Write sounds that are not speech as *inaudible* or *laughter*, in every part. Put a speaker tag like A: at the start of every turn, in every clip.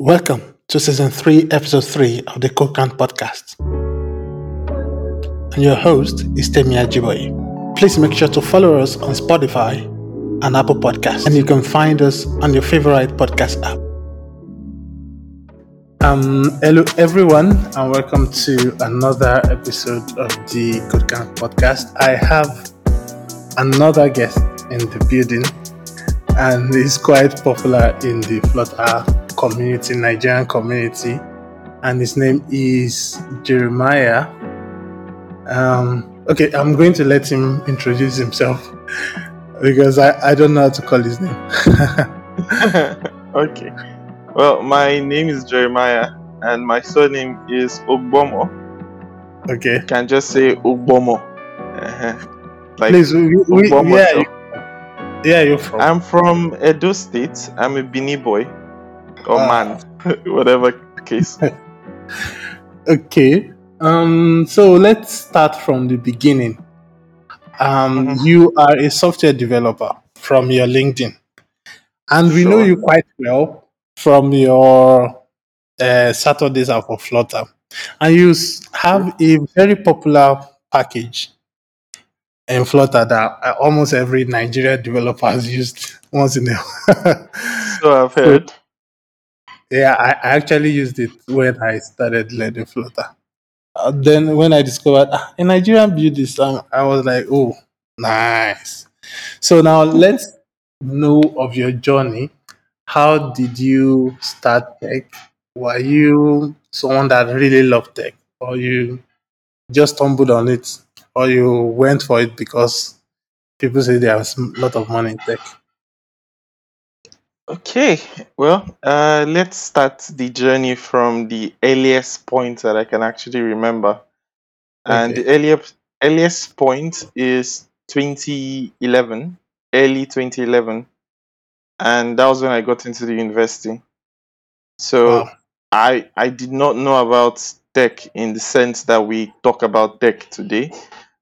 A: Welcome to season 3, episode 3 of the Codecamp podcast. And your host is Temi Ajiboye. Please make sure to follow us on Spotify and Apple Podcasts, and you can find us on your favorite podcast app. Um, hello everyone, and welcome to another episode of the Codecamp podcast. I have another guest in the building, and he's quite popular in the Flutter community, Nigerian community, and his name is Jeremiah. Um, okay, I'm going to let him introduce himself *laughs* because I, I don't know how to call his name. *laughs*
B: okay. Well, my name is Jeremiah, and my surname is Ogbomo.
A: okay,
B: You can just say Ogbomo. Uh-huh. Like
A: please, we, we,
B: Ogbomo
A: yeah, you, yeah, you're from.
B: I'm from Edo State. I'm a Bini boy or
A: Ah.
B: man, *laughs* whatever case. *laughs*
A: Okay. Um, so let's start from the beginning. Um,
B: Mhm.
A: you are a software developer from your LinkedIn, and we know you quite well from your uh, Saturdays are for Flutter, and you have a very popular package in Flutter that uh, almost every Nigerian developer has used once in a while. *laughs*
B: So I've heard.
A: Yeah, I, actually used it when I started learning Flutter. Uh, then when I discovered ah, a Nigerian built this, um, I was like, oh, nice. So now let's know of your journey. How did you start tech? Were you someone that really loved tech, or you just stumbled on it, or you went for it because people say there's a lot of money in tech?
B: Okay, well, uh, let's start the journey from the earliest point that I can actually remember. And
A: Okay.
B: the earliest earliest point is 2011, early 2011, and that was when I got into the university. So
A: Wow.
B: I I did not know about tech in the sense that we talk about tech today.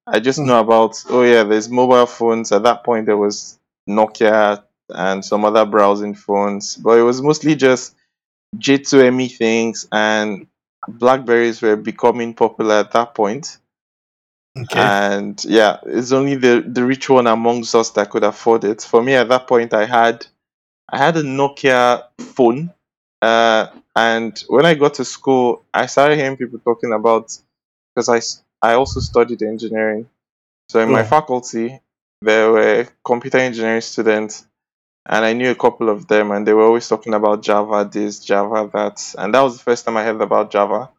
B: I just
A: Mm.
B: know about oh yeah, there's mobile phones. At that point, there was Nokia and some other browsing phones, but it was mostly just J2ME things and Blackberries were becoming popular at that point.
A: Okay.
B: And yeah, it's only the the rich one amongst us that could afford it. For me, at that point, I had I had a Nokia phone, uh, and when I got to school, I started hearing people talking about because I I also studied engineering. So in my
A: Oh.
B: faculty, there were computer engineering students, and I knew a couple of them, and they were always talking about Java this, Java that, and that was the first time I heard about Java.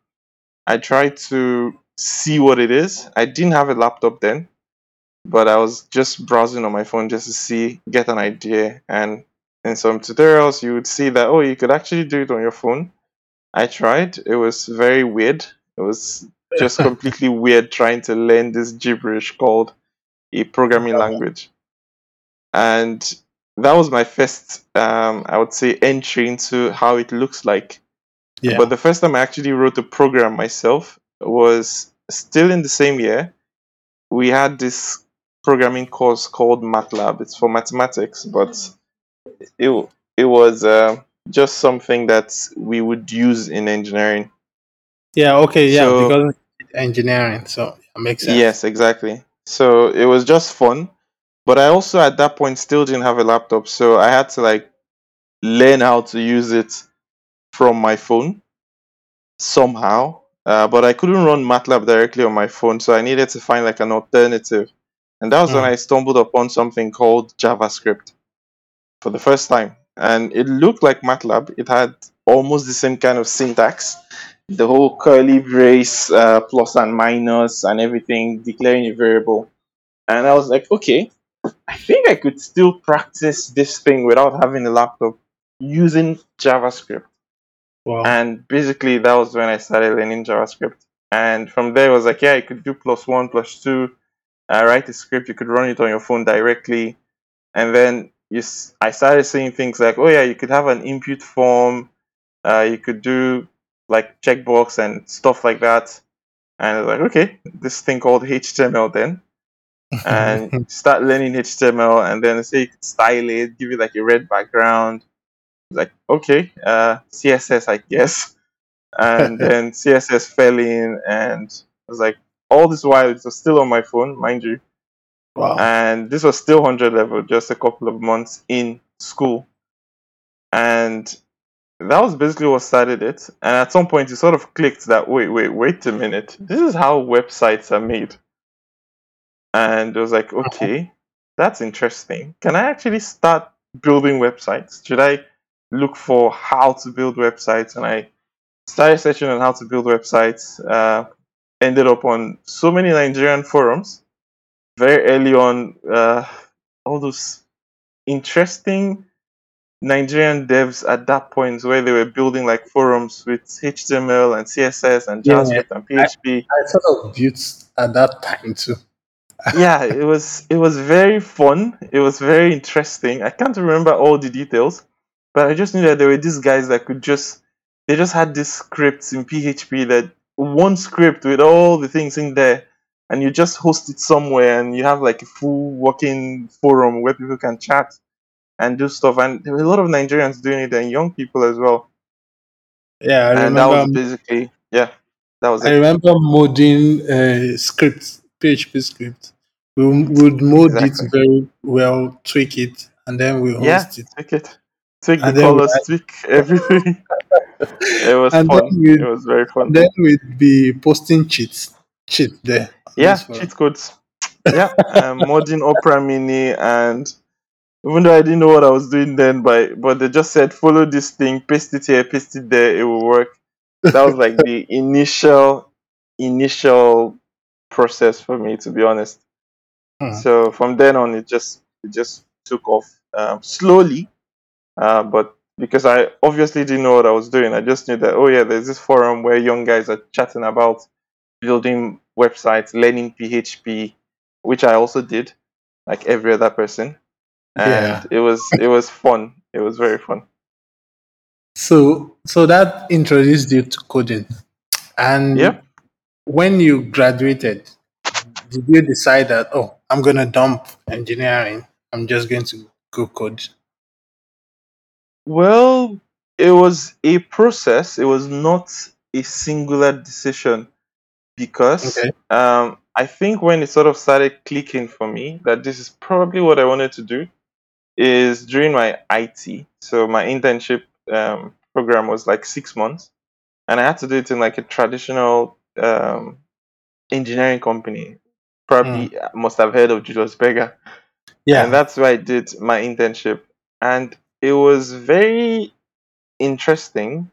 B: I tried to see what it is. I didn't have a laptop then, but I was just browsing on my phone just to see, get an idea. And in some tutorials, you would see that, oh, you could actually do it on your phone. I tried. It was very weird. It was just *laughs* completely weird trying to learn this gibberish called a programming language. And that was my first, um, I would say, entry into how it looks like.
A: yeah.
B: But the first time I actually wrote a program myself was still in the same year. We had this programming course called MATLAB. It's for mathematics, but it it was uh, just something that we would use in engineering.
A: Yeah, okay, yeah,
B: So-
A: because engineering, so it makes sense.
B: Yes, exactly. So it was just fun. But I also at that point still didn't have a laptop, so I had to like learn how to use it from my phone somehow. Uh, but I couldn't run MATLAB directly on my phone, so I needed to find like an alternative. And that was when
A: Mm.
B: I stumbled upon something called JavaScript for the first time. And it looked like MATLAB. It had almost the same kind of syntax, the whole curly brace, uh, plus and minus, and everything, declaring a variable. And I was like, okay, I think I could still practice this thing without having a laptop using JavaScript.
A: Wow.
B: And basically, that was when I started learning JavaScript. And from there, it was like, yeah, you could do plus one, plus two, uh, write a script, you could run it on your phone directly. And then you, s- I started seeing things like, oh, yeah, you could have an input form, uh, you could do like checkbox and stuff like that. And I was like, okay, this thing called HTML then. And *laughs* start learning HTML, and then say you style it, give it like a red background, Like, okay, uh, CSS, I guess. And *laughs* then CSS fell in, and I was like, all this while it was still on my phone, mind you.
A: wow.
B: And this was still 100 level, just a couple of months in school. And that was basically what started it. And at some point, it sort of clicked that wait, wait, wait a minute. This is how websites are made. And it was like, okay, that's interesting. Can I actually start building websites? Should I look for how to build websites? And I started searching on how to build websites. Uh, ended up on so many Nigerian forums. Very early on, uh, all those interesting Nigerian devs at that point where they were building like forums with HTML and CSS and
A: Yeah.
B: JavaScript and PHP.
A: I sort of built at that time too.
B: Yeah, it was it was very fun. It was very interesting. I can't remember all the details, but I just knew that there were these guys that could just they just had these scripts in PHP that one script with all the things in there, and you just host it somewhere, and you have like a full working forum where people can chat and do stuff. And there were a lot of Nigerians doing it, and young people as well.
A: Yeah, I
B: and that was basically yeah, that was
A: I
B: it.
A: remember modding uh, scripts, PHP script. We would mod
B: Exactly.
A: it very well, tweak it, and then we
B: Yeah,
A: host it.
B: take it, take the
A: And then we
B: colors, tweak everything. *laughs* it was
A: And
B: fun. It was very fun.
A: Then we'd be posting cheats, cheat there.
B: yeah, cheat codes. Yeah, um, *laughs* modding Opera Mini, and even though I didn't know what I was doing then, but but they just said follow this thing, paste it here, paste it there, it will work. That was like the *laughs* initial initial process for me, to be honest.
A: Hmm.
B: So from then on, it just it just took off um, slowly, uh, but because I obviously didn't know what I was doing, I just knew that oh yeah, there's this forum where young guys are chatting about building websites, learning PHP, which I also did, like every other person, and
A: Yeah.
B: it was it was fun. It was very fun.
A: So, so that introduced you to coding. And
B: Yep.
A: When you graduated, did you decide that oh, I'm gonna dump engineering? I'm just going to go code.
B: Well, it was a process. It was not a singular decision because
A: Okay.
B: um, I think when it sort of started clicking for me that this is probably what I wanted to do is during my IT. So my internship um, program was like six months, and I had to do it in like a traditional um, engineering company. Probably must have heard of Julius Berger
A: Yeah.
B: and that's where I did my internship. And it was very interesting,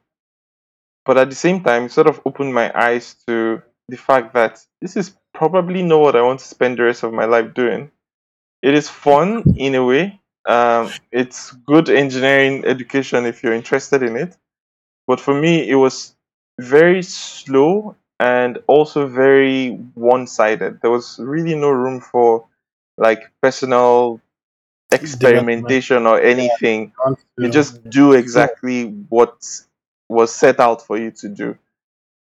B: but at the same time, it sort of opened my eyes to the fact that this is probably not what I want to spend the rest of my life doing. It is fun in a way. Um, it's good engineering education if you're interested in it. But for me, it was very slow and also very one sided. There was really no room for like personal experimentation or anything. You just do exactly what was set out for you to do.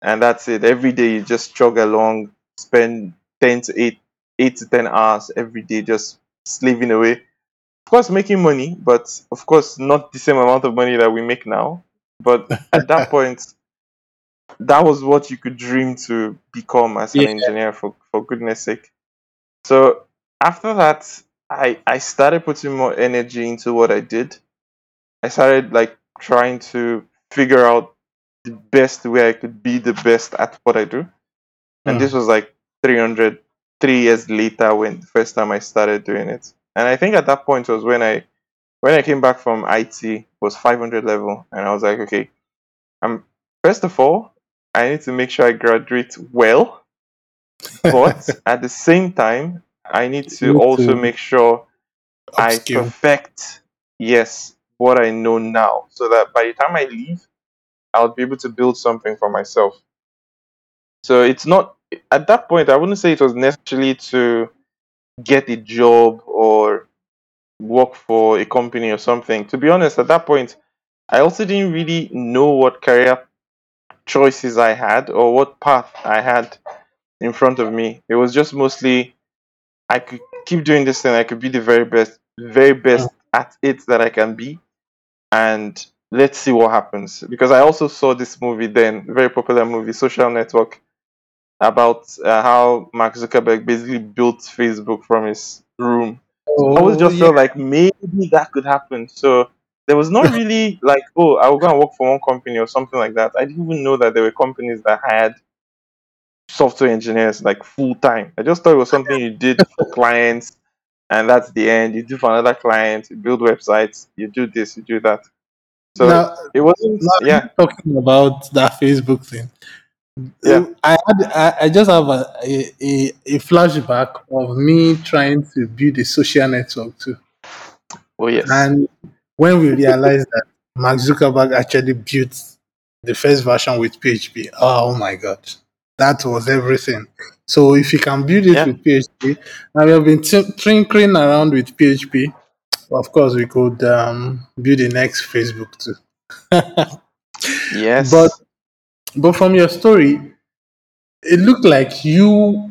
B: And that's it. Every day you just chug along, spend 10 to 8, 8 to 10 hours every day just slaving away. Of course, making money, but of course, not the same amount of money that we make now. But at that *laughs* point, that was what you could dream to become as an
A: Yeah.
B: engineer, for, for goodness sake. So after that, I, I started putting more energy into what I did. I started like trying to figure out the best way I could be the best at what I do. And
A: Mm.
B: this was like 300, three years later when the first time I started doing it. And I think at that point was when I, when I came back from IT was 500 level. And I was like, okay, I'm, first of all, I need to make sure I graduate well. But *laughs* at the same time, I need to also make sure I perfect, yes, what I know now, so that by the time I leave, I'll be able to build something for myself. So it's not at that point. I wouldn't say it was necessarily to get a job or work for a company or something. To be honest, at that point, I also didn't really know what career choices I had or what path I had in front of me. It was just mostly I could keep doing this thing. I could be the very best, very best at it that I can be, and let's see what happens. Because I also saw this movie then, very popular movie, Social Network, about uh, how Mark Zuckerberg basically built Facebook from his room. I always
A: Oh
B: just
A: yeah.
B: felt like maybe that could happen. So there was not *laughs* really like, oh, I will go and work for one company or something like that. I didn't even know that there were companies that had software engineers like full time. I just thought it was something you did for *laughs* clients and that's the end. You do for another client, you build websites, you do this, you do that. So
A: Now,
B: it wasn't yeah,
A: talking about that Facebook thing.
B: yeah.
A: I had I, I just have a, a, a, a flashback of me trying to build a social network too.
B: Oh yes.
A: And when we realized that Mark Zuckerberg actually built the first version with PHP, oh my god, that was everything. So if you can build it
B: Yeah.
A: with PHP, and we have been t- tinkering around with PHP, of course we could um, build the next Facebook too. *laughs* yes. But
B: Yes.
A: but from your story, it looked like you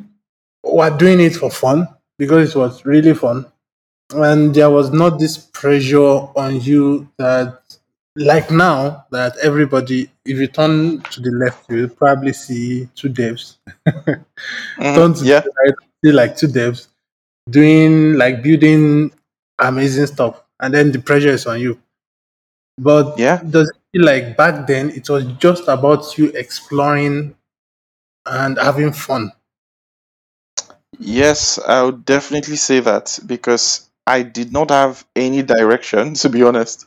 A: were doing it for fun because it was really fun and there was not this pressure on you that like now that everybody if you turn to the left you'll probably see two devs
B: hmm
A: turn to
B: Yeah.
A: the right see like two devs doing like building amazing stuff and then the pressure is on you but
B: Yeah.
A: does it feel like back then it was just about you exploring and having fun
B: Yes, I would definitely say that because I did not have any direction, to be honest.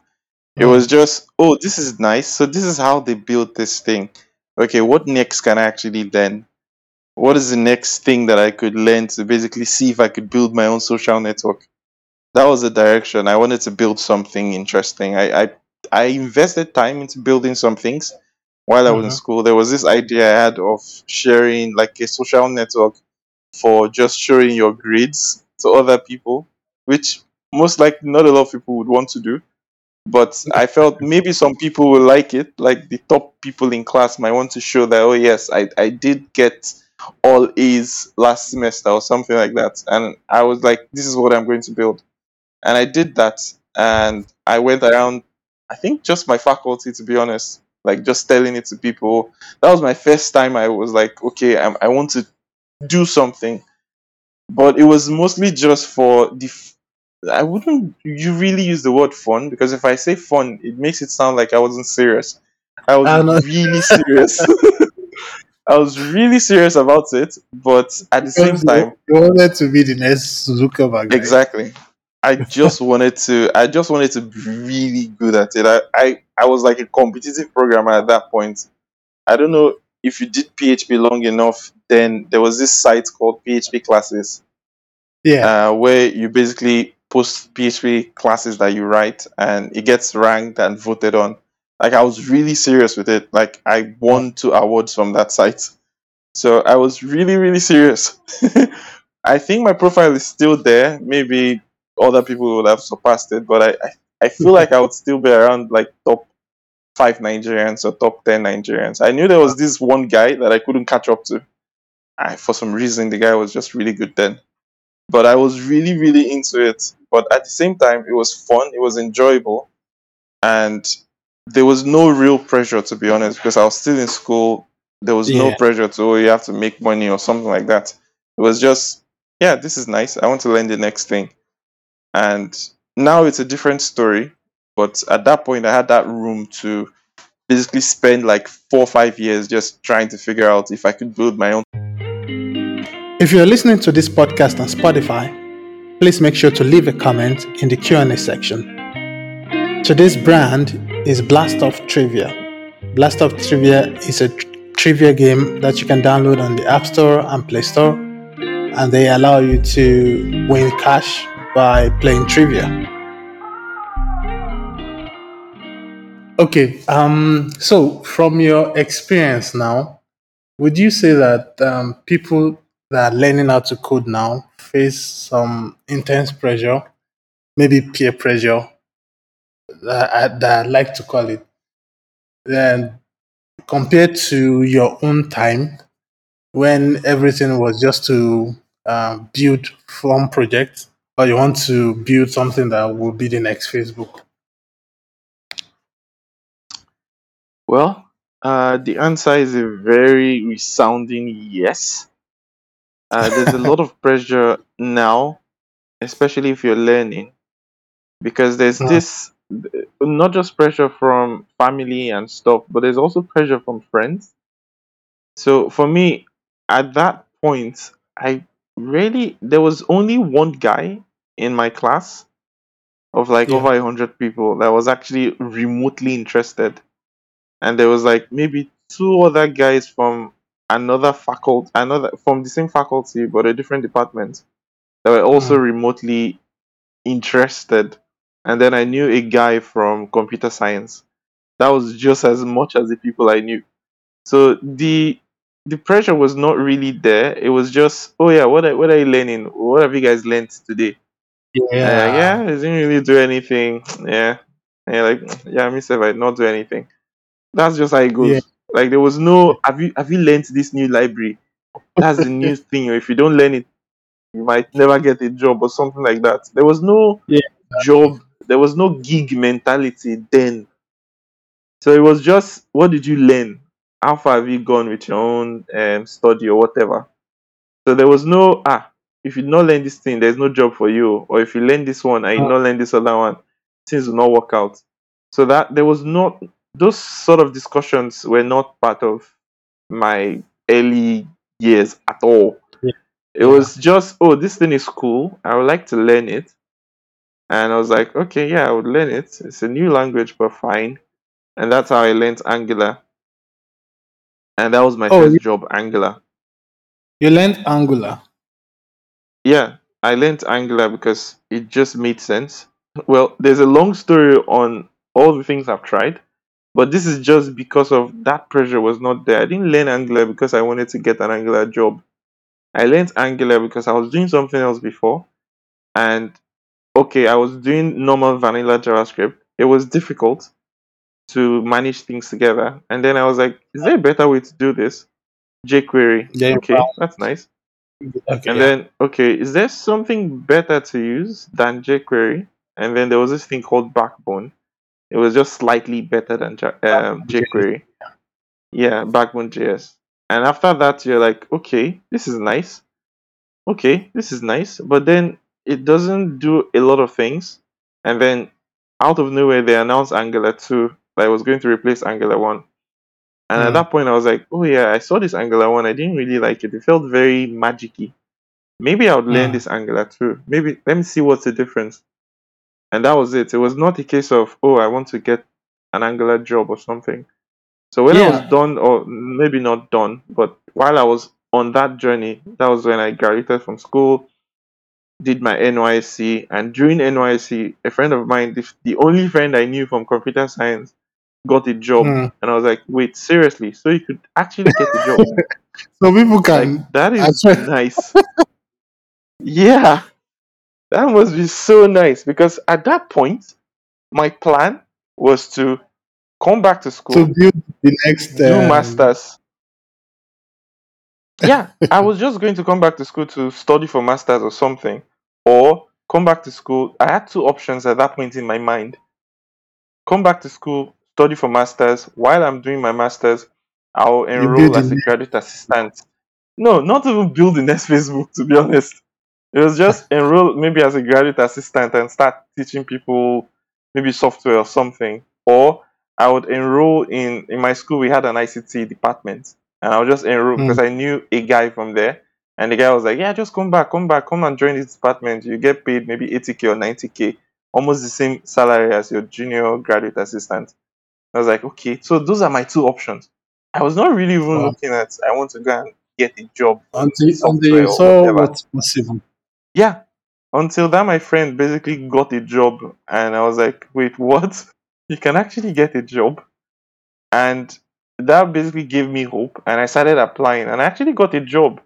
B: It
A: Mm.
B: was just, oh, this is nice. So this is how they built this thing. Okay, what next can I actually learn? What is the next thing that I could learn to basically see if I could build my own social network? That was the direction. I wanted to build something interesting. I I, I invested time into building some things while I was in
A: Mhm.
B: school. There was this idea I had of sharing like a social network for just showing your grades to other people, which most likely not a lot of people would want to do. But I felt maybe some people will like it, like the top people in class might want to show that, oh, yes, I, I did get all A's last semester or something like that. And I was like, this is what I'm going to build. And I did that. And I went around, I think just my faculty, to be honest, like just telling it to people. That was my first time I was like, okay, I'm, I want to do something but it was mostly just for the i wouldn't you really use the word fun because if i say fun it makes it sound like i wasn't serious. I was
A: I
B: really serious. *laughs* *laughs* I was really serious about it but at the same
A: because
B: time
A: you wanted to be the next Zuckerberg, right?
B: exactly. I just wanted to i just wanted to be really good at it. I i, I was like a competitive programmer at that point. I don't know if you did php long enough then there was this site called php classes.
A: Yeah.
B: uh, where you basically post PHP classes that you write and it gets ranked and voted on. Like I was really serious with it. Like I won two awards from that site. So I was really, really serious. *laughs* I think my profile is still there. Maybe other people would have surpassed it, but I, I, I feel like I would *laughs* still be around like top five Nigerians or top ten Nigerians. I knew there was this one guy that I couldn't catch up to. I, for some reason, the guy was just really good then but I was really, really into it. But at the same time, it was fun, it was enjoyable, and there was no real pressure, to be honest, because I was still in school. There was no pressure to, oh, you have to make money or something like that. It was just, yeah, this is nice. I want to learn the next thing. And now it's a different story. But at that point, I had that room to basically spend like four or five years just trying to figure out if I could build my own
A: If you're listening to this podcast on Spotify, please make sure to leave a comment in the Q&A section. Today's brand is Blast Off Trivia. Blast Off Trivia is a tr- trivia game that you can download on the App Store and Play Store, and they allow you to win cash by playing trivia. Okay, um, so from your experience now, would you say that um, people that are learning how to code now face some intense pressure, maybe peer pressure, that I, that I like to call it, then compared to your own time when everything was just to uh, build from project or you want to build something that will be the next Facebook?
B: Well, uh, the answer is a very resounding yes. Uh, there's a lot of *laughs* pressure now, especially if you're learning, because there's
A: Mm,
B: this not just pressure from family and stuff, but there's also pressure from friends. So for me, at that point, I really there was only one guy in my class of like
A: yeah,
B: over a hundred people that was actually remotely interested, and there was like maybe two other guys from another faculty, another from the same faculty but a different department that were also
A: mm,
B: remotely interested. And then I knew a guy from computer science. That was just as much as the people I knew. So the the pressure was not really there. It was just, oh yeah, what are, what are you learning? What have you guys learned today? And you're
A: yeah,
B: yeah, I didn't really do anything. Yeah. And you're like, yeah, me self, I not do anything. That's just how it
A: yeah,
B: goes. Like there was no have you have you learned this new library? That's the new thing. If you don't learn it, you might never get a job or something like that. There was no
A: yeah,
B: job, there was no gig mentality then. So it was just what did you learn? How far have you gone with your own um, study or whatever? So there was no ah, if you not learn this thing, there's no job for you. Or if you learn this one and you
A: uh,
B: not learn this other one, things will not work out. So that there was not those sort of discussions were not part of my early years at all.
A: yeah,
B: It was just, oh, this thing is cool. I would like to learn it. And I was like, okay, yeah, I would learn it. It's a new language, but fine. And that's how I learned Angular. And that was my
A: Oh,
B: first
A: you,
B: job, Angular.
A: you learned Angular.
B: Yeah, I learned Angular because it just made sense. Well, there's a long story on all the things I've tried, but this is just because of that pressure was not there. I didn't learn Angular because I wanted to get an Angular job. I learned Angular because I was doing something else before, and okay, I was doing normal vanilla JavaScript. It was difficult to manage things together, and then I was like, "Is there a better way to do this?" jQuery.
A: Yeah,
B: Okay, that's nice.
A: okay,
B: And
A: yeah.
B: then, okay, is there something better to use than jQuery? And then there was this thing called Backbone. It was just slightly better than um, jQuery. Yeah, Backbone JS. And after that, you're like, okay, this is nice. Okay, this is nice. But then it doesn't do a lot of things. And then out of nowhere, they announced Angular 2 that was going to replace Angular 1. And at
A: Mm,
B: that point, I was like, oh yeah, I saw this Angular 1. I didn't really like it. It felt very magicy. Maybe I would learn
A: mm,
B: this Angular 2. Maybe, let me see what's the difference. And that was it. It was not a case of, oh, I want to get an Angular job or something. So when I was done, or maybe not done, but while I was on that journey, that was when I graduated from school, did my NYSC, and during NYSC, a friend of mine, the, the only friend I knew from computer science, got a job,
A: Mm.
B: and I was like, wait, seriously? So you could actually get a job? *laughs*
A: So people
B: Like
A: can
B: that is nice. Yeah, that must be so nice because at that point, my plan was to come back to school to
A: build the next
B: do
A: um
B: masters, Yeah, I was just going to come back to school to study for masters or something, or come back to school. I had two options at that point in my mind: come back to school, study for masters. While I'm doing my masters, I'll enroll as a graduate assistant. No, not even build the next Facebook. To be honest, it was just *laughs* enroll maybe as a graduate assistant and start teaching people maybe software or something. Or I would enroll in in my school. We had an ICT department, and I would just enroll because
A: mm,
B: I knew a guy from there. And the guy was like, "Yeah, just come back, come back, come and join this department. You get paid maybe eighty k or ninety k, almost the same salary as your junior graduate assistant." I was like, "Okay." So those are my two options. I was not really even
A: wow.
B: looking at. I want to go and get a job
A: Until until you saw what's possible.
B: Yeah, until that, my friend basically got a job, and I was like, "Wait, what? *laughs* You can actually get a job?" And that basically gave me hope, and I started applying, and I actually got a job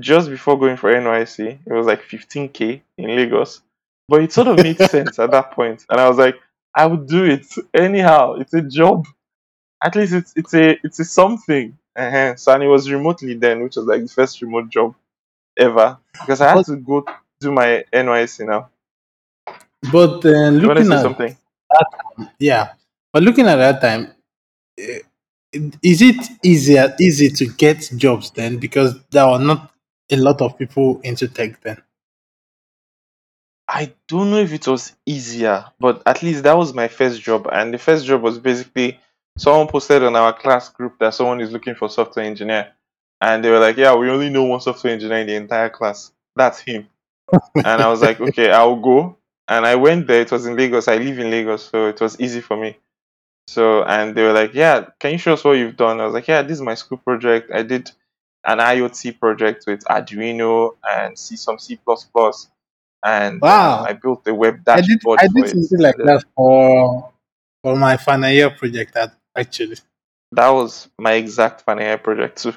B: just before going for NYSC. It was like 15k in Lagos, but it sort of made *laughs* sense at that point, and I was like, "I would do it anyhow. It's a job. At least it's it's a it's a something." uh So and it was remotely then, which was like the first remote job ever because I had to go do my NYSC now.
A: but uh, looking at
B: something?
A: yeah, but looking at that time, eh, is it easier easy to get jobs then because there are not a lot of people into tech then?
B: I don't know if it was easier, but at least that was my first job. And the first job was basically someone posted on our class group that someone is looking for software engineer. And they were like, Yeah, we only know one software engineer in the entire class. That's him. And I was like, Okay, *laughs* I'll go. And I went there. It was in Lagos. I live in Lagos, so it was easy for me. So, and they were like, Yeah, can you show us what you've done? I was like, Yeah, this is my school project. I did an IoT project with Arduino and see some C and um, I built a web
A: I did
B: dashboard
A: I did
B: it.
A: something like that for for my final year project actually.
B: That was my exact final year project too.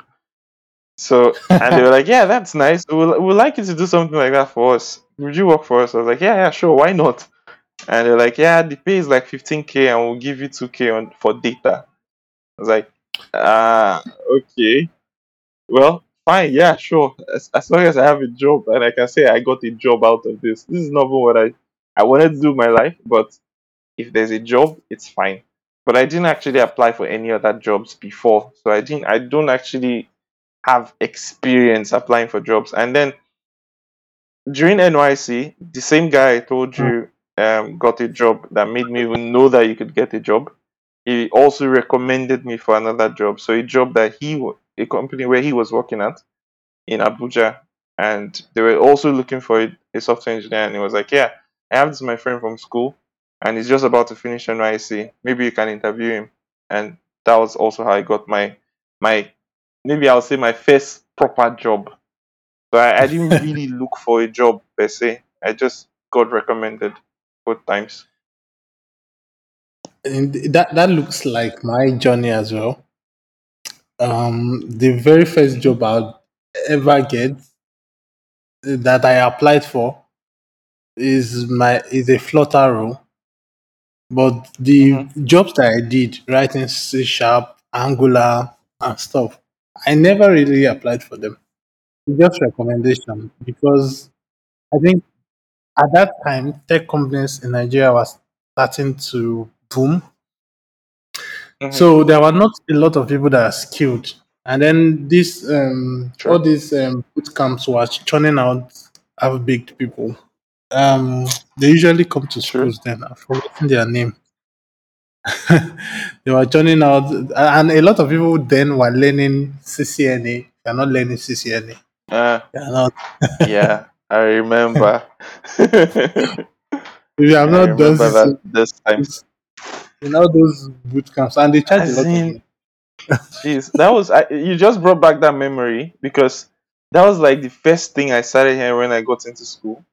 B: So, and they were like, "Yeah, that's nice. We'd, we'd like you to do something like that for us. Would you work for us?" I was like, "Yeah, yeah, sure. Why not?" And they're like, "Yeah, the pay is like 15k, and we'll give you 2k on for data." I was like, "Ah, okay. Well, fine. Yeah, sure. As, as long as I have a job and I can say I got a job out of this. This is not what I I wanted to do my life, but if there's a job, it's fine. But I didn't actually apply for any other jobs before, so I didn't. I don't actually have experience applying for jobs. And then during NYSC, the same guy I told you um, got a job that made me even know that you could get a job. He also recommended me for another job. So a job that he, a company where he was working at in Abuja, and they were also looking for a, a software engineer. And he was like, "Yeah, I have this my friend from school, and he's just about to finish NYSC. Maybe you can interview him." And that was also how I got my my maybe I'll say my first proper job. So I, I didn't *laughs* really look for a job per se. I just got recommended both times.
A: And that that looks like my journey as well. Um, the very first job I'll ever get that I applied for is my is a flutter role, but the
B: hmm
A: jobs that I did, writing C sharp, Angular, and stuff, I never really applied for them. Just recommendation because I think at that time tech companies in Nigeria was starting to boom
B: hmm
A: So there were not a lot of people that are skilled, and then this um, all these um, boot camps were churning out half baked people. Um, they usually come to schools. Then I've forgotten their name. They were churning out, and a lot of people then were learning CCNA. They're not learning CCNA.
B: Uh,
A: You're not.
B: yeah, I remember. *laughs* *laughs*
A: If you have not done
B: that those times.
A: in all those boot camps, and they charge a lot of
B: in,
A: money. *laughs*
B: jeez, that was I, you just brought back that memory because that was like the first thing I started hearing when I got into school.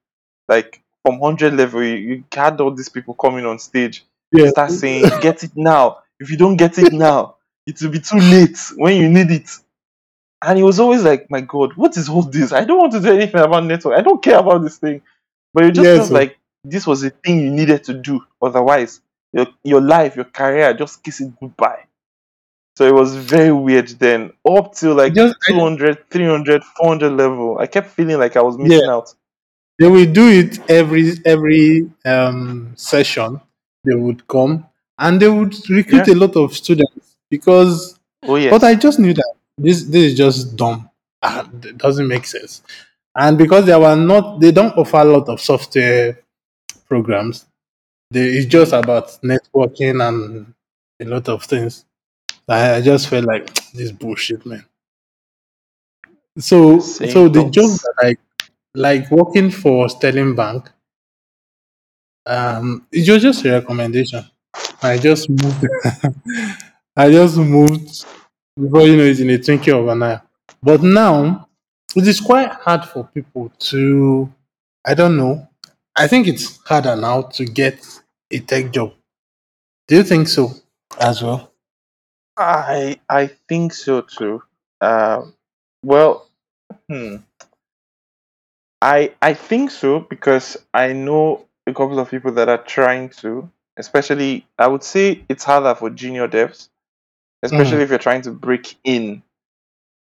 B: Like from hundred level, you, you had all these people coming on stage,
A: Yeah,
B: start saying, "Get it now! If you don't get it now, it will be too late when you need it." And it was always like, "My God, what is all this? I don't want to do anything about network. I don't care about this thing." But it just
A: yes,
B: felt like this was a thing you needed to do. Otherwise, your your life, your career, just kiss it goodbye. So it was very weird then. Up
A: to
B: like
A: just, I,
B: 200, 300, 400 level, I kept feeling like I was
A: yeah,
B: missing out.
A: They will do it every every um, session. They would come and they would recruit
B: Yeah.
A: a lot of students because.
B: Oh yes.
A: But I just knew that this this is just dumb. Ah, It doesn't make sense. And because they were not, they don't offer a lot of software programs. They, it's just about networking and a lot of things. I, I just felt like *tsk* this bullshit, man. So
B: Same
A: so the job
B: thoughts.
A: that I like working for Sterling Bank, Um, it was just a recommendation. I just moved. *laughs* I just moved before you know it in a twinkle of an eye. But now it is quite hard for people to. I don't know. I think it's harder now to get a tech job. Do you think so as well?
B: I I think so too. Um well hmm. I I think so because I know a couple of people that are trying to, especially I would say it's harder for junior devs, especially
A: Mm.
B: if you're trying to break in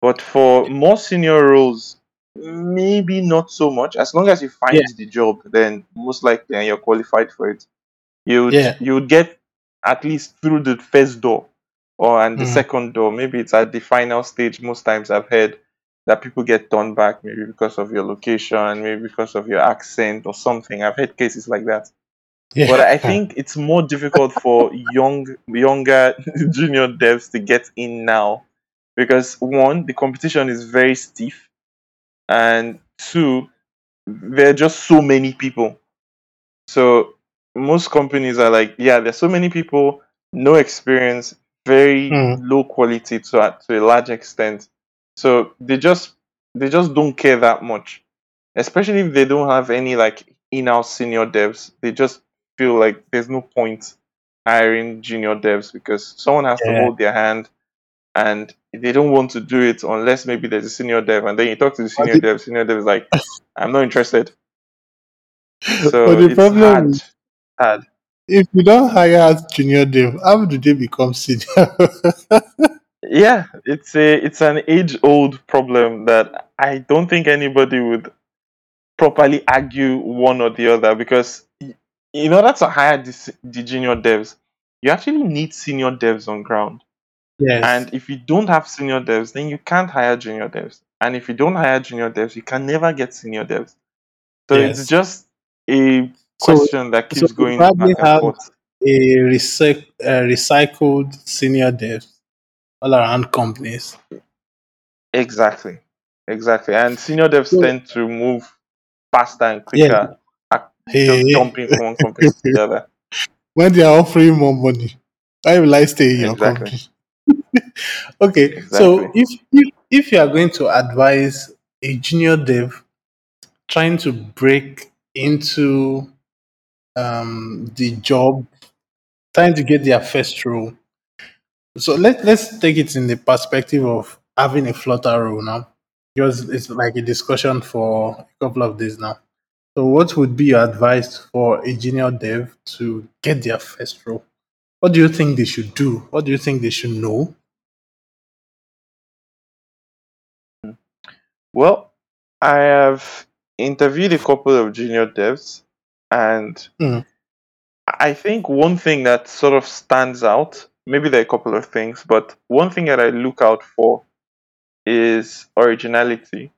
B: But for more senior roles, maybe not so much. As long as you
A: Yeah,
B: find the job, then most likely and you're qualified for it, you'd
A: yeah,
B: you would get at least through the first door. or and the
A: Mm.
B: second door. Maybe it's at the final stage. Most times I've heard that people get turned back, maybe because of your location, maybe because of your accent or something. I've heard cases like that.
A: Yeah.
B: But I think it's more difficult for young younger *laughs* junior devs to get in now because one, the competition is very stiff, and two, there are just so many people. So most companies are like, yeah, there's so many people, no experience, very
A: Mm.
B: low quality to to a large extent. So they just they just don't care that much, especially if they don't have any like in-house senior devs. They just feel like there's no point hiring junior devs because someone has to hold their hand, and they don't want to do it unless maybe there's a senior dev. And then you talk to the senior dev, senior dev is like, *laughs* I'm not interested. So
A: but the
B: it's
A: problem
B: hard.
A: is,
B: hard.
A: if you don't hire junior dev, how do they become senior? *laughs*
B: Yeah, it's a it's an age old problem that I don't think anybody would properly argue one or the other because in order to hire the, the junior devs, you actually need senior devs on ground.
A: yes.
B: And if you don't have senior devs, then you can't hire junior devs. And if you don't hire junior devs, you can never get senior devs. So
A: Yes.
B: it's just a
A: So-
B: question that
A: so
B: keeps
A: you
B: going back
A: probably
B: and
A: have-
B: forth.
A: a recyc- uh, recycled senior dev all around companies.
B: Exactly. Exactly. And senior devs
A: So-
B: tend to move faster and quicker,
A: Hey,
B: just jumping from one company to the other. *laughs*
A: when they are offering more money, why will I stay in your
B: Exactly.
A: company? *laughs* okay, so if, if if you are going to advise a junior dev trying to break into um, the job, trying to get their first role, so let let's take it in the perspective of having a flutter role now, because it's like a discussion for a couple of days now. So, what would be your advice for a junior dev to get their first role? What do you think they should do? What do you think they should know?
B: Well, I have interviewed a couple of junior devs, and
A: Mm.
B: I think one thing that sort of stands out, maybe there are a couple of things, but one thing that I look out for is originality.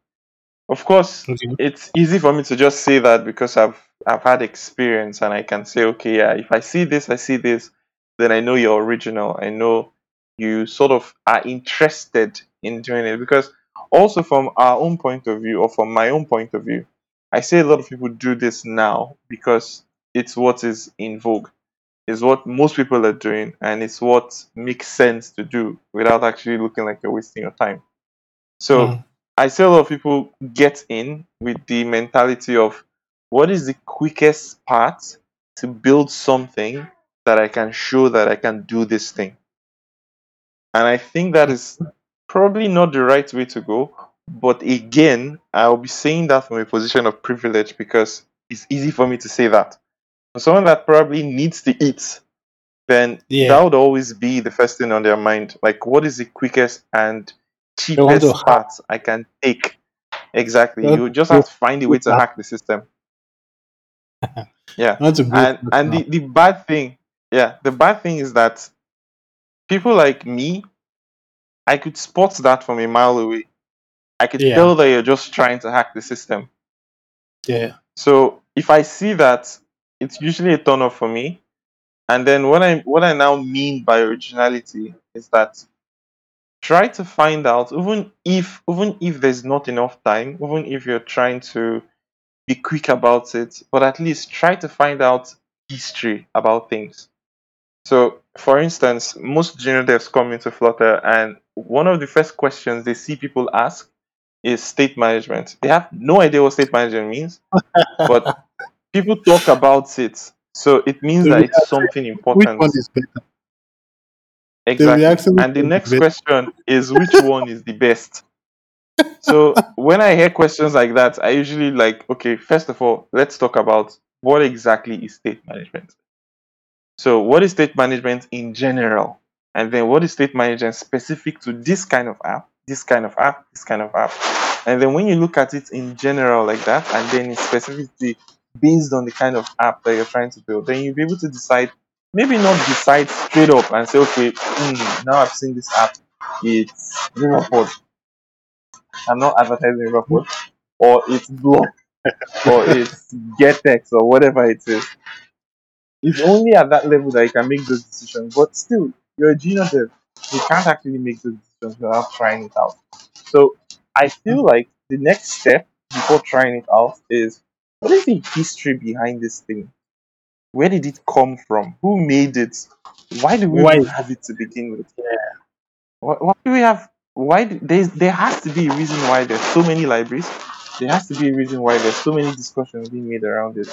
B: Of course,
A: Okay.
B: it's easy for me to just say that because I've I've had experience and I can say, okay, yeah, if I see this, I see this, then I know you're original. I know you sort of are interested in doing it. Because also from our own point of view, or from my own point of view, I say a lot of people do this now because it's what is in vogue. It's what most people are doing, and it's what makes sense to do without actually looking like you're wasting your time. So
A: Mm.
B: I see a lot of people get in with the mentality of what is the quickest path to build something that I can show that I can do this thing. And I think that is probably not the right way to go. But again, I'll be saying that from a position of privilege because it's easy for me to say that. For someone that probably needs to eat, then
A: Yeah.
B: that would always be the first thing on their mind. Like, what is the quickest and cheapest path I can take? Exactly. You just have to find a way to
A: yeah.
B: hack the system. *laughs* Yeah.
A: Not to go
B: And and the, the bad thing, yeah, the bad thing is that people like me, I could spot that from a mile away. I could
A: Yeah.
B: tell that you're just trying to hack the system.
A: yeah,
B: So if I see that, it's usually a turn off for me. And then what I what I now mean by originality is that try to find out even if even if there's not enough time, even if you're trying to be quick about it, but at least try to find out history about things. So, for instance, most junior devs come into Flutter, and one of the first questions they see people ask is state management. They have no idea what state management means, but *laughs* people talk about it. So it means
A: So
B: that
A: we
B: it's something
A: which
B: important.
A: one is better?
B: Exactly.
A: actually
B: And the next
A: better.
B: question is which *laughs* one is the best? So when I hear questions like that, I usually like, okay, first of all, let's talk about what exactly is state management. So what is state management in general? And then what is state management specific to this kind of app, this kind of app, this kind of app? And then when you look at it in general like that, and then it's specifically based on the kind of app that you're trying to build, then you'll be able to decide maybe not decide straight up and say, okay, hmm, now I've seen this app, it's Riverpod. I'm not advertising Riverpod, or it's BLoC, or *laughs* it's GetX, or whatever it is. It's only at that level that you can make those decisions. But still, you're a junior dev. You can't actually make those decisions without trying it out. So I feel like the next step before trying it out is what is the history behind this thing? Where did it come from? Who made it? Why do we
A: Why?
B: have it to begin with? Why, why do we have? Why do, there's there has to be a reason why there's so many libraries. There has to be a reason why there's so many discussions being made around it.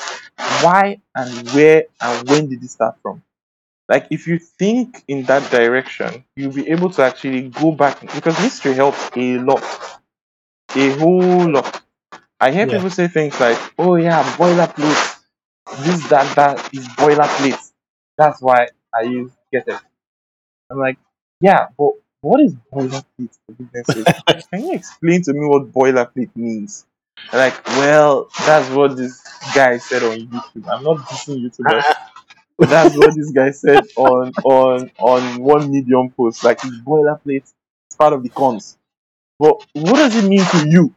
B: Why and where and when did it start from? Like if you think in that direction, you'll be able to actually go back because history helps a lot, a whole lot. I hear
A: Yeah.
B: people say things like, "Oh yeah, boilerplate. This that that is boilerplate. That's why I use get it." I'm like, yeah, but what is boilerplate? *laughs* Can you explain to me what boilerplate means? Like, well, that's what this guy said on YouTube. I'm not dissing YouTubers. But *laughs* that's what this guy said on on on one medium post. Like it's boilerplate, it's part of the cons. But what does it mean to you?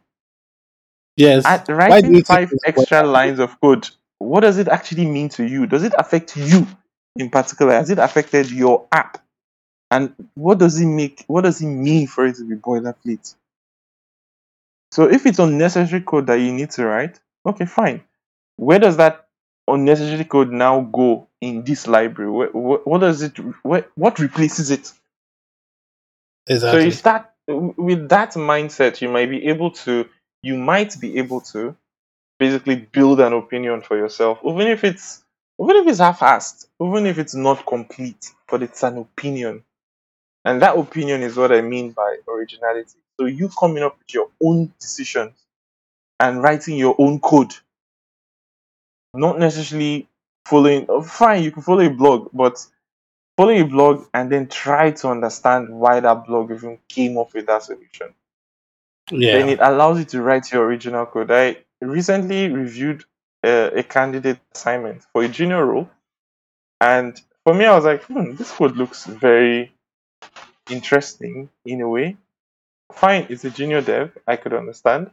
A: Yes.
B: At
A: Why do
B: writing
A: you
B: five extra lines of code, what does it actually mean to you? Does it affect you in particular? Has it affected your app? And what does it make? What does it mean for it to be boilerplate? So if it's unnecessary code that you need to write, okay, fine. Where does that unnecessary code now go in this library? Where, what, what does it? Where, what replaces it?
A: Exactly.
B: So you start with that mindset. You might be able to. You might be able to basically build an opinion for yourself, even if it's even if it's half-assed, even if it's not complete, but it's an opinion. And that opinion is what I mean by originality. So you coming up with your own decisions and writing your own code, not necessarily following. Oh, fine, you can follow a blog, but follow a blog and then try to understand why that blog even came up with that solution. Then it allows you to write your original code. I recently reviewed uh, a candidate assignment for a junior role, and for me, I was like, hmm, this code looks very interesting in a way. Fine, it's a junior dev, I could understand,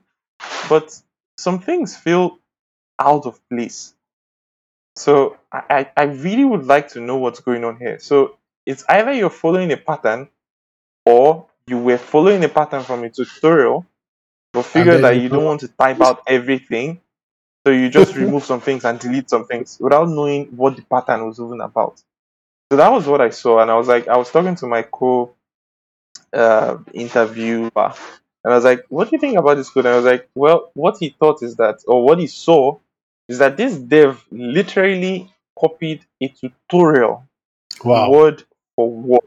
B: but some things feel out of place. So I I really would like to know what's going on here. So it's either you're following a pattern or you were following a pattern from a tutorial, but
A: figured
B: that
A: you
B: you don't want to type out everything. So you just *laughs* remove some things and delete some things without knowing what the pattern was even about. So that was what I saw, and I was like, I was talking to my co uh, interviewer, and I was like, "What do you think about this code?" And I was like, "Well, what he thought is that, or what he saw, is that this dev literally copied a tutorial
A: wow.
B: word for word."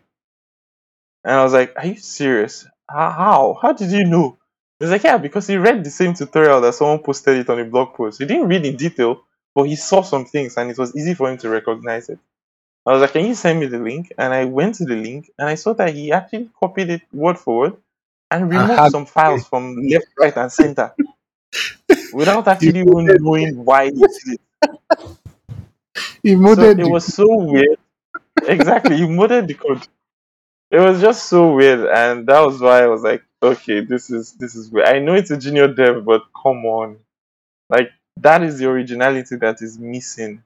B: And I was like, "Are you serious? How? How, did you know?" He's like, "Yeah, because he read the same tutorial that someone posted it on a blog post. He didn't read in detail, but he saw some things, and it was easy for him to recognize it." I was like, "Can you send me the link?" And I went to the link, and I saw that he actually copied it word for word and removed
A: how
B: some files from left, right, and center *laughs* without actually even knowing why he did it. *laughs*
A: you
B: So it was so weird. Exactly, He modded the code. It was just so weird, and that was why I was like, okay, this is this is weird. I know it's a junior dev, but come on, like that is the originality that is missing.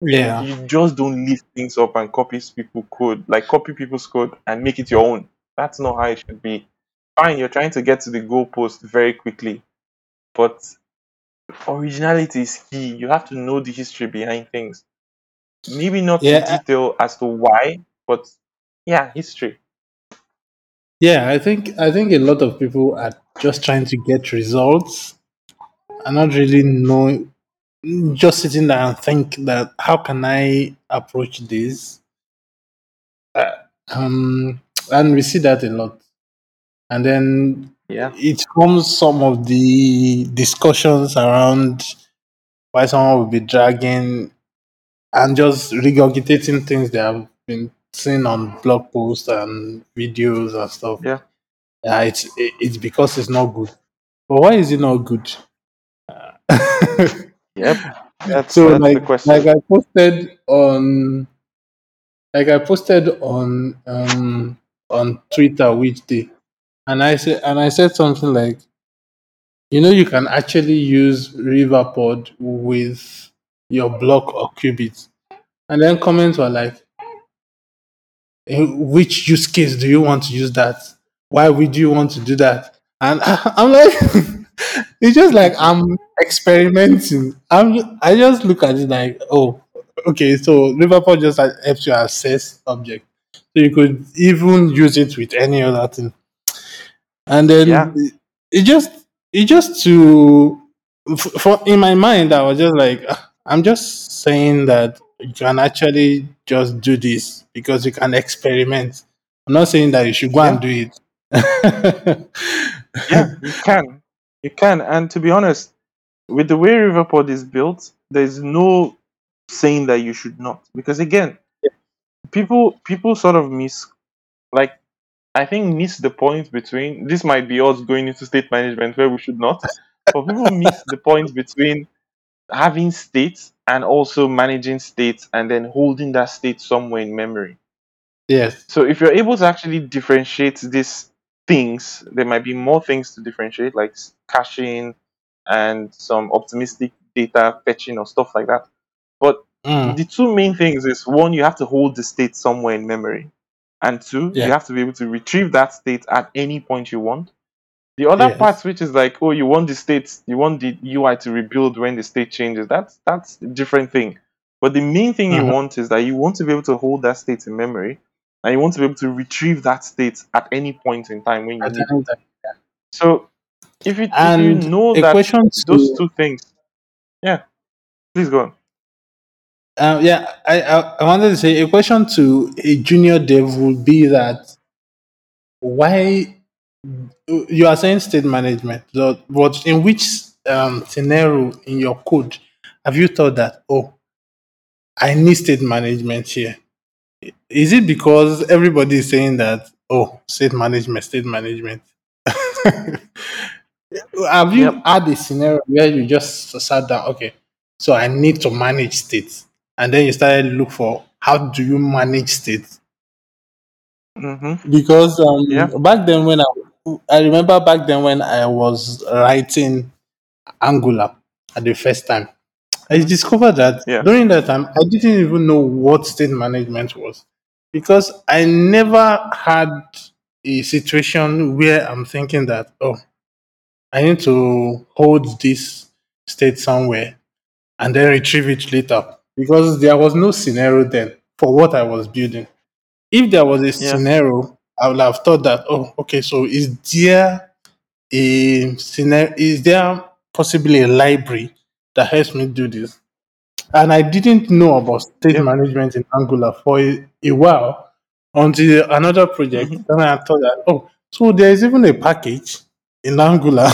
A: Yeah.
B: You just don't lift things up and copy people code, like copy people's code and make it your own. That's not how it should be. Fine, you're trying to get to the goalpost very quickly, but originality is key. You have to know the history behind things. Maybe not in detail as to why, but yeah, history.
A: Yeah. I think I think a lot of people are just trying to get results and not really know just sitting there and think that how can I approach this? Uh, um and we see that a lot. And then
B: Yeah.
A: it forms some of the discussions around why someone will be dragging and just regurgitating things they have been seeing on blog posts and videos and stuff.
B: Yeah.
A: Yeah, it's it- it's because it's not good. But why is it not good? *laughs*
B: Yep. That's
A: so
B: that's the
A: like
B: question.
A: like I posted on like I posted on um on Twitter which day, and I said and I said something like, you know, you can actually use Riverpod with your BLoC or Cubit, and then comments were like, in which use case do you want to use that? Why would you want to do that? And *laughs* I'm like, *laughs* it's just like I'm experimenting. I'm I just look at it like, oh, okay, so Riverpod just helps you assess object. So you could even use it with any other thing. And then
B: Yeah.
A: it, it just it just to for in my mind I was just like "Ah, I'm just saying that you can actually just do this because you can experiment. I'm not saying that you should go and do it. *laughs*
B: Yeah, you can. You can. And to be honest, with the way Riverpod is built, there's no saying that you should not. Because again, people people sort of miss like I think miss the point between this might be us going into state management where we should not. But people miss the point between having states and also managing states and then holding that state somewhere in memory.
A: yes.
B: So if you're able to actually differentiate these things, there might be more things to differentiate, like caching and some optimistic data fetching or stuff like that. But
A: Mm,
B: the two main things is one, you have to hold the state somewhere in memory, and two,
A: Yeah.
B: you have to be able to retrieve that state at any point you want. The other
A: Yes.
B: part, which is like, oh, you want the state, you want the UI to rebuild when the state changes. That's that's a different thing. But the main thing you
A: Mhm.
B: want is that you want to be able to hold that state in memory, and you want to be able to retrieve that state at any point in time when you
A: at
B: need it. So if you, if you know that those
A: to
B: two things, yeah, please go on.
A: uh, yeah, I, I I wanted to say a question to a junior dev would be that why you are saying state management, but but in which um, scenario in your code have you thought that oh I need state management here? Is it because everybody is saying that oh state management, state management? *laughs* have you
B: Yep.
A: had a scenario where you just sat down, okay, so I need to manage states, and then you started to look for how do you manage states?
B: Mm-hmm.
A: because um,
B: Yeah.
A: back then when I I remember back then when I was writing Angular at the first time, I mm. discovered that
B: Yeah.
A: during that time I didn't even know what state management was because I never had a situation where I'm thinking that oh I need to hold this state somewhere and then retrieve it later because there was no scenario then for what I was building if there was a
B: Yeah.
A: scenario, I would have thought that, oh, okay, so is there a scenario, is there possibly a library that helps me do this? And I didn't know about state management in Angular for a, a while until another project.
B: Mhm.
A: Then I thought that, oh, so there is even a package in Angular.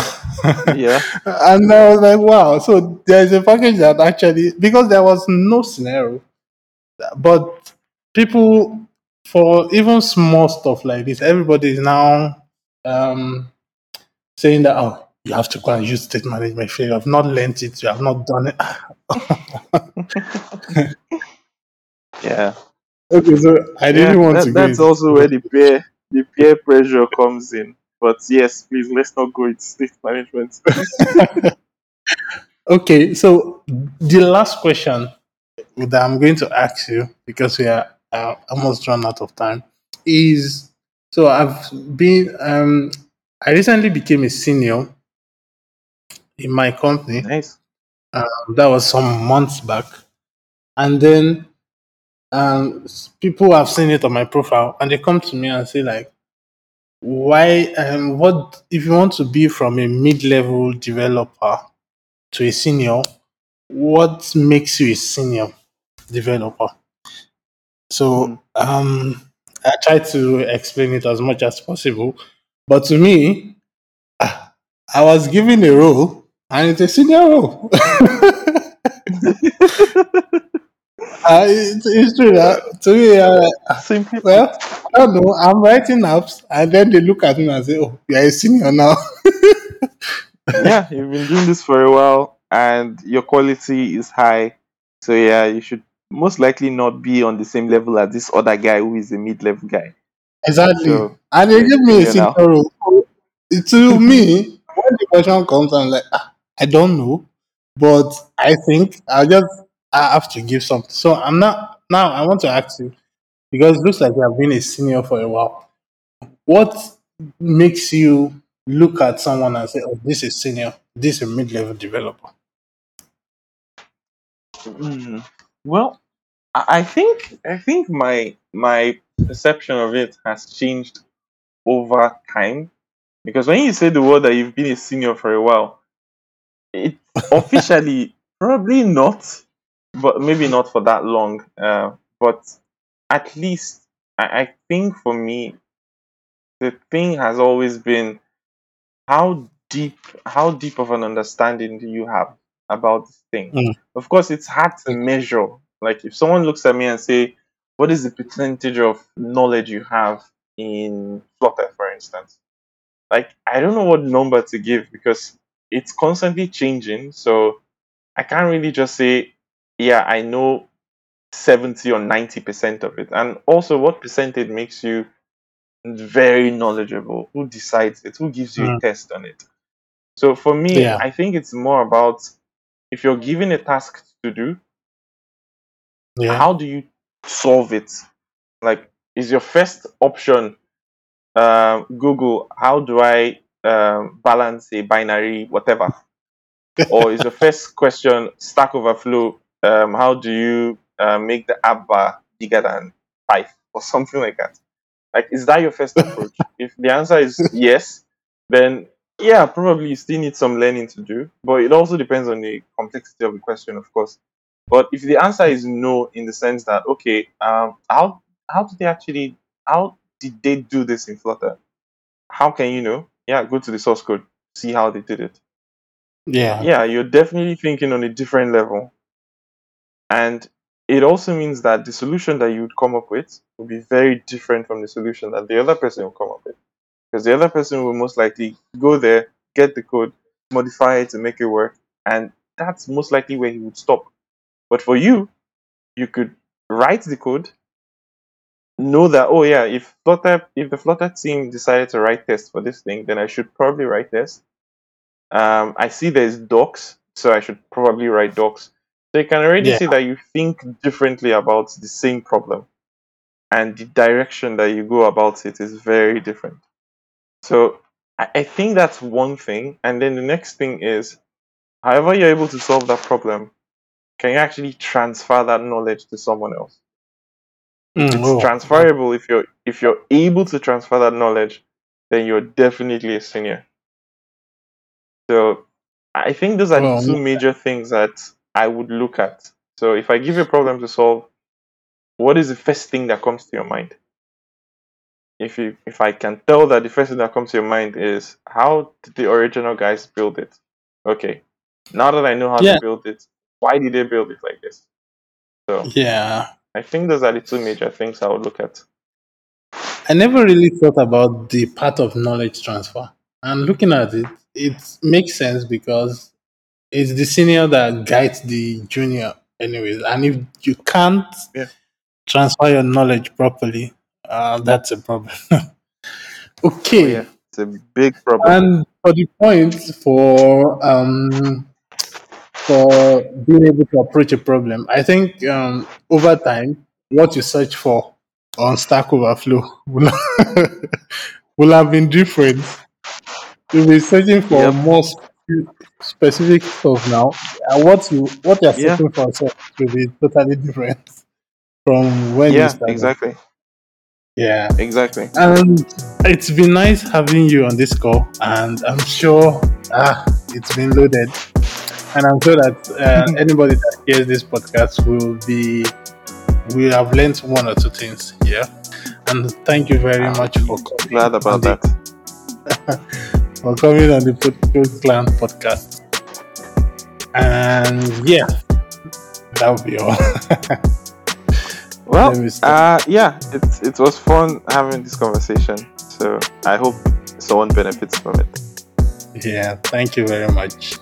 B: Yeah. *laughs*
A: and I was like, wow, so there is a package that actually, because there was no scenario, but people for even small stuff like this, everybody is now um, saying that oh, you have to go and use state management. If you have not learnt it, you have not done it. *laughs*
B: Yeah.
A: okay, so I didn't want
B: that,
A: to
B: that's also where the peer the peer pressure comes in. But yes, please let's not go into state management. *laughs*
A: Okay, so the last question that I'm going to ask you because we are uh, almost run out of time is so I've been um I recently became a senior in my company.
B: nice.
A: that was some months back. And then um, people have seen it on my profile and they come to me and say, like, why, um, what, if you want to be from a mid level developer to a senior, what makes you a senior developer? So um, I try to explain it as much as possible. But to me, ah, I was given a role and it's a senior role. *laughs* Uh, it's, it's true that to me, uh, well, I don't know. I'm writing apps, and then they look at me and say, "Oh, you're a senior now." *laughs*
B: yeah, you've been doing this for a while and your quality is high. So yeah, you should most likely not be on the same level as this other guy who is a mid-level guy.
A: Exactly.
B: So
A: And they give me a
B: you know.
A: senior. So, to me, when the question comes, I'm like, ah, I don't know, but I think I just I have to give something. So I'm not now. I want to ask you because it looks like you have been a senior for a while. What makes you look at someone and say, "Oh, this is senior. This is a mid-level developer"?
B: Mm, well, I I think I think my my perception of it has changed over time because when you say the word that you've been a senior for a while, it's *laughs* officially probably not, but maybe not for that long. Uh, but at least I, I think for me, the thing has always been how deep how deep of an understanding do you have about this thing.
A: Mm.
B: of course it's hard to measure. Like if someone looks at me and say what is the percentage of knowledge you have in flutter for instance? Like i don't know what number to give because it's constantly changing. So i can't really just say yeah i know 70 or 90 percent of it. And also what percentage makes you very knowledgeable? Who decides it? Who gives you a
A: Mm.
B: test on it? So for me
A: Yeah.
B: i think it's more about if you're given a task to do
A: Yeah.
B: how do you solve it? Like is your first option um, google how do i um, balance a binary whatever? *laughs* Or is your first question stack overflow um, how do you uh, make the app bar bigger than five or something like that? Like is that your first approach? *laughs* If the answer is yes then yeah probably you still need some learning to do but it also depends on the complexity of the question of course but if the answer is no in the sense that okay um how how did they actually how did they do this in flutter how can you know yeah go to the source code see how they did it
A: yeah.
B: yeah, you're definitely thinking on a different level. And it also means that the solution that you would come up with will be very different from the solution that the other person will come up with. Because the other person will most likely go there, get the code, modify it to make it work, and that's most likely where he would stop. But for you, you could write the code, know that oh yeah, if Flutter if the Flutter team decided to write tests for this thing, then I should probably write tests. Um, I see there's docs, so I should probably write docs. So you can already
A: Yeah.
B: see that you think differently about the same problem, and the direction that you go about it is very different. So I, I think that's one thing, and then the next thing is, however you're able to solve that problem, can you actually transfer that knowledge to someone else?
A: Mm,
B: It's
A: oh,
B: transferable if you're if you're able to transfer that knowledge, then you're definitely a senior. So I think those are two major things that I would look at. So if I give you a problem to solve, what is the first thing that comes to your mind? If you if I can tell that the first thing that comes to your mind is how did the original guys build it? Okay. Now that I know how
A: Yeah.
B: they built it, why did they build it like this? So
A: yeah.
B: I think those are the two major things I would look at.
A: I never really thought about the part of knowledge transfer. And looking at it, it makes sense because it's the senior that guides the junior, anyways. And if you can't
B: Yeah.
A: transfer your knowledge properly, uh, that's a problem. *laughs*
B: Oh,
A: okay.
B: yeah. It's a big problem.
A: And for the point for um, for being able to approach a problem, I think um, over time, what you search for on Stack Overflow will, *laughs* will have been different. You'll be searching for
B: Yep.
A: more specific stuff now. And what you what you're
B: Yeah.
A: searching for so will be totally different from when you
B: yeah,
A: started.
B: exactly.
A: Yeah.
B: Exactly.
A: And it's been nice having you on this call, and I'm sure ah, it's been loaded. And I'm sure that uh, *laughs* anybody that hears this podcast will be will have learned one or two things. Yeah. And thank you very
B: I'm
A: much for coming.
B: Glad about
A: on the,
B: that. *laughs*
A: For coming on the Podcast Clan podcast. And yeah, that would be all. *laughs*
B: Well, uh, yeah, it, it was fun having this conversation. So I hope someone benefits from it.
A: yeah. Thank you very much.